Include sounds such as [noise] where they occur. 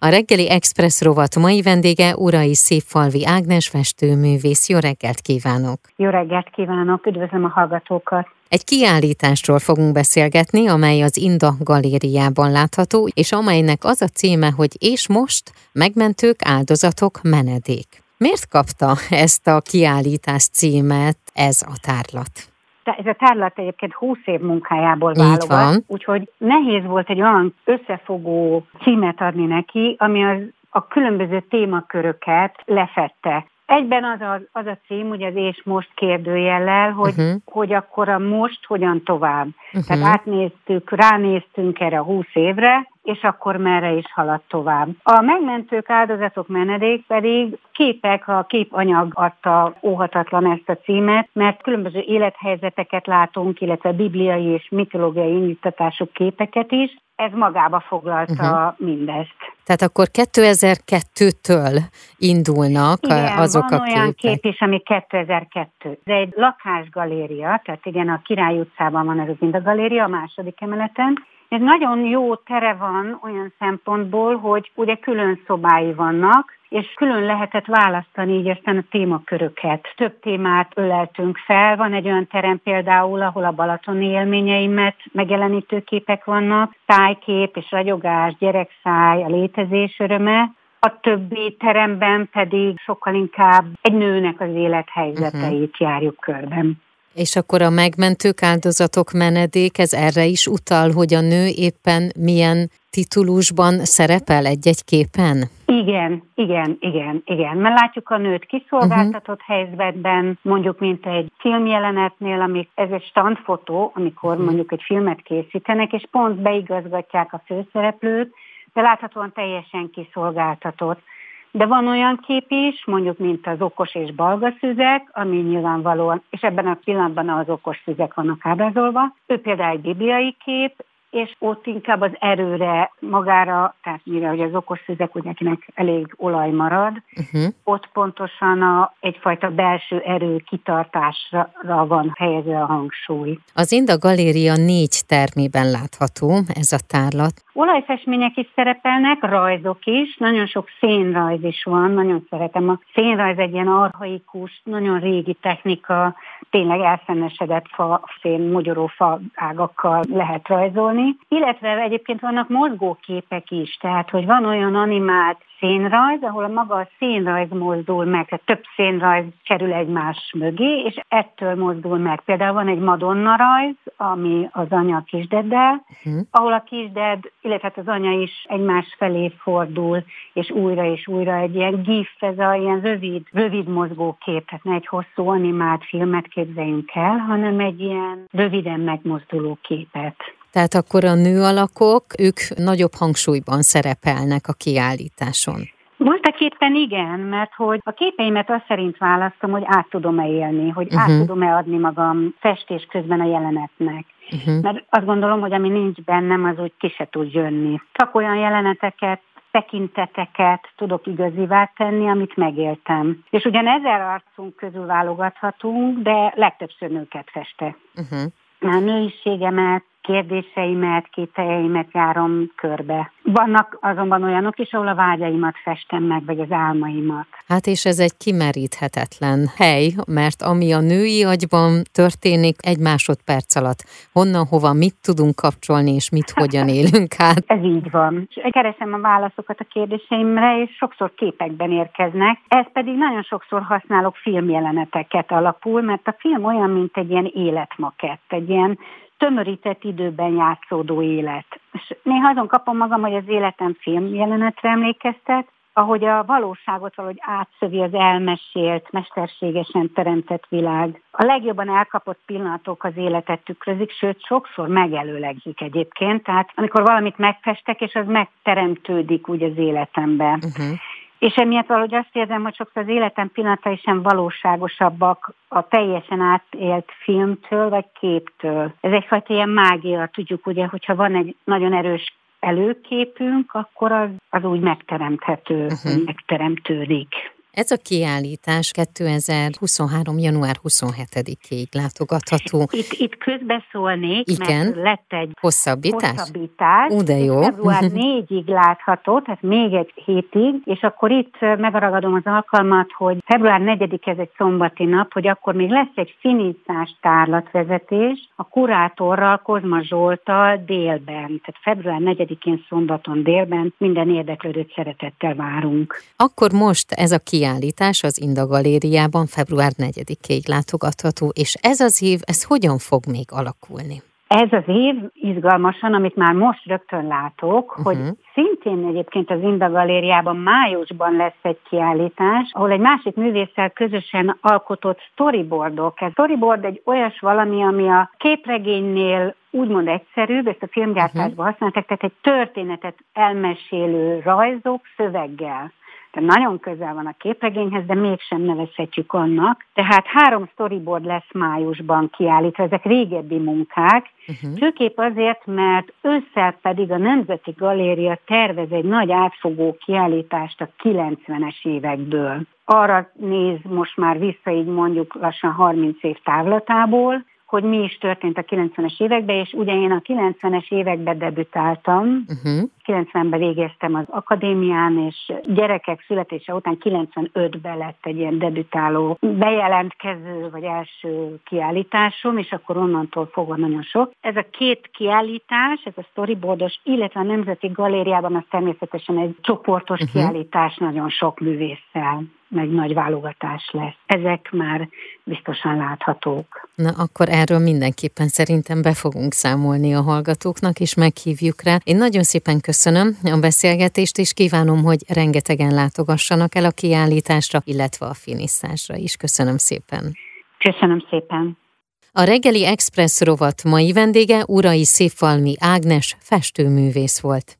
A reggeli Express rovat mai vendége Urai Szépfalvi Ágnes festőművész. Jó reggelt kívánok! Jó reggelt kívánok, üdvözlöm a hallgatókat! Egy kiállításról fogunk beszélgetni, amely az Inda galériában látható, és amelynek az a címe, hogy És most megmentők, áldozatok, menedék. Miért kapta ezt a kiállítás címet ez a tárlat? Ez a tárlat egyébként 20 év munkájából válogat, úgyhogy nehéz volt egy olyan összefogó címet adni neki, ami az a különböző témaköröket lefette. Egyben az a, az a cím, ugye az és most kérdőjellel, hogy, uh-huh. hogy akkor a most hogyan tovább. Uh-huh. Tehát átnéztük, ránéztünk erre a húsz évre, és akkor merre is halad tovább. A megmentők áldozatok menedék pedig képek, a képanyag adta óhatatlan ezt a címet, mert különböző élethelyzeteket látunk, illetve bibliai és mitológiai indítatású képeket is, ez magába foglalta uh-huh. mindezt. Tehát akkor 2002-től indulnak igen, azok van a olyan képek. kép is, ami 2002. Ez egy lakásgaléria, tehát igen, a Király utcában van ez az a galéria, a második emeleten, ez nagyon jó tere van olyan szempontból, hogy ugye külön szobái vannak, és külön lehetett választani így aztán a témaköröket. Több témát öleltünk fel, van egy olyan terem például, ahol a Balaton élményeimet megjelenítő képek vannak, tájkép és ragyogás, gyerekszáj, a létezés öröme, a többi teremben pedig sokkal inkább egy nőnek az élethelyzeteit uh-huh. járjuk körben. És akkor a megmentők áldozatok menedék, ez erre is utal, hogy a nő éppen milyen titulusban szerepel egy-egy képen? Igen, igen, igen, igen. Mert látjuk a nőt kiszolgáltatott uh-huh. helyzetben, mondjuk mint egy filmjelenetnél, amik, ez egy standfotó, amikor uh-huh. mondjuk egy filmet készítenek, és pont beigazgatják a főszereplőt, de láthatóan teljesen kiszolgáltatott. De van olyan kép is, mondjuk, mint az okos és balga szüzek, ami nyilvánvalóan, és ebben a pillanatban az okos szüzek vannak ábrázolva. Ő például egy bibliai kép, és ott inkább az erőre magára, tehát mire hogy az okos szüzek, hogy nekinek elég olaj marad, uh-huh. ott pontosan a, egyfajta belső erő kitartásra van helyezve a hangsúly. Az Inda Galéria négy termében látható ez a tárlat. Olajfestmények is szerepelnek, rajzok is, nagyon sok szénrajz is van, nagyon szeretem. A szénrajz egy ilyen arhaikus, nagyon régi technika, tényleg elszennesedett fa, szén, mogyorófa ágakkal lehet rajzolni. Illetve egyébként vannak mozgóképek is, tehát hogy van olyan animált szénrajz, ahol a maga a szénrajz mozdul meg, tehát több szénrajz kerül egymás mögé, és ettől mozdul meg. Például van egy Madonna rajz, ami az anya a kisdeddel, uh-huh. ahol a kisded, illetve hát az anya is egymás felé fordul, és újra és újra egy ilyen gif, ez a ilyen rövid, rövid mozgókép, tehát ne egy hosszú animált filmet képzeljünk el, hanem egy ilyen röviden megmozduló képet. Tehát akkor a nő alakok, ők nagyobb hangsúlyban szerepelnek a kiállításon. Voltak éppen igen, mert hogy a képeimet azt szerint választom, hogy át tudom-e élni, hogy uh-huh. át mhm. tudom-e adni magam festés közben a jelenetnek. Uh-huh. Mert azt gondolom, hogy ami nincs bennem, az úgy ki se tud jönni. Csak olyan jeleneteket tekinteteket tudok igazivá tenni, amit megéltem. És ugyan ezer arcunk közül válogathatunk, de legtöbbször nőket festek. Uh-huh. A nőiségemet, kérdéseimet, kételjeimet járom körbe. Vannak azonban olyanok is, ahol a vágyaimat festem meg, vagy az álmaimat. Hát és ez egy kimeríthetetlen hely, mert ami a női agyban történik egy másodperc alatt, honnan, hova, mit tudunk kapcsolni, és mit hogyan [laughs] élünk át. Ez így van. Keresem a válaszokat a kérdéseimre, és sokszor képekben érkeznek. Ez pedig nagyon sokszor használok filmjeleneteket alapul, mert a film olyan, mint egy ilyen életmakett, egy ilyen tömörített időben játszódó élet. És néha azon kapom magam, hogy az életem film jelenetre emlékeztet, ahogy a valóságot valahogy átszövi az elmesélt, mesterségesen teremtett világ. A legjobban elkapott pillanatok az életet tükrözik, sőt, sokszor megelőlegzik egyébként. Tehát amikor valamit megfestek, és az megteremtődik úgy az életemben. Uh-huh. És emiatt valahogy azt érzem, hogy sokszor az életem pillanatai sem valóságosabbak a teljesen átélt filmtől vagy képtől. Ez egyfajta ilyen mágia, tudjuk ugye, hogyha van egy nagyon erős előképünk, akkor az, az úgy megteremthető, uh-huh. megteremtődik. Ez a kiállítás 2023. január 27-ig látogatható. Itt, itt közbeszólnék, Igen. mert lett egy hosszabbítás. hosszabbítás. Ú, de jó. Február [laughs] 4-ig látható, tehát még egy hétig, és akkor itt megragadom az alkalmat, hogy február 4 ez egy szombati nap, hogy akkor még lesz egy finiszás tárlatvezetés a kurátorral, Kozma Zsoltal délben, tehát február 4-én szombaton délben minden érdeklődőt szeretettel várunk. Akkor most ez a kiállítás az Inda Galériában február 4-ig látogatható, és ez az év, ez hogyan fog még alakulni? Ez az év izgalmasan, amit már most rögtön látok, uh-huh. hogy szintén egyébként az Inda Galériában májusban lesz egy kiállítás, ahol egy másik művésszel közösen alkotott storyboardok. Ez storyboard egy olyas valami, ami a képregénynél úgymond egyszerűbb, ezt a filmgyártásban uh-huh. használták, tehát egy történetet elmesélő rajzok szöveggel. Tehát nagyon közel van a képregényhez, de mégsem nevezhetjük annak. Tehát három storyboard lesz májusban kiállítva, ezek régebbi munkák, uh-huh. főképp azért, mert ősszel pedig a Nemzeti Galéria tervez egy nagy átfogó kiállítást a 90-es évekből. Arra néz most már vissza, így mondjuk lassan 30 év távlatából, hogy mi is történt a 90-es években, és ugye én a 90-es években debütáltam, uh-huh. 90-ben végeztem az akadémián, és gyerekek születése után 95-ben lett egy ilyen debütáló bejelentkező, vagy első kiállításom, és akkor onnantól fogva nagyon sok. Ez a két kiállítás, ez a storyboardos, illetve a Nemzeti Galériában az természetesen egy csoportos uh-huh. kiállítás nagyon sok művésszel meg nagy válogatás lesz. Ezek már biztosan láthatók. Na akkor erről mindenképpen szerintem be fogunk számolni a hallgatóknak, és meghívjuk rá. Én nagyon szépen köszönöm a beszélgetést, és kívánom, hogy rengetegen látogassanak el a kiállításra, illetve a finiszásra is. Köszönöm szépen. Köszönöm szépen. A reggeli Express rovat mai vendége Urai Szépfalmi Ágnes festőművész volt.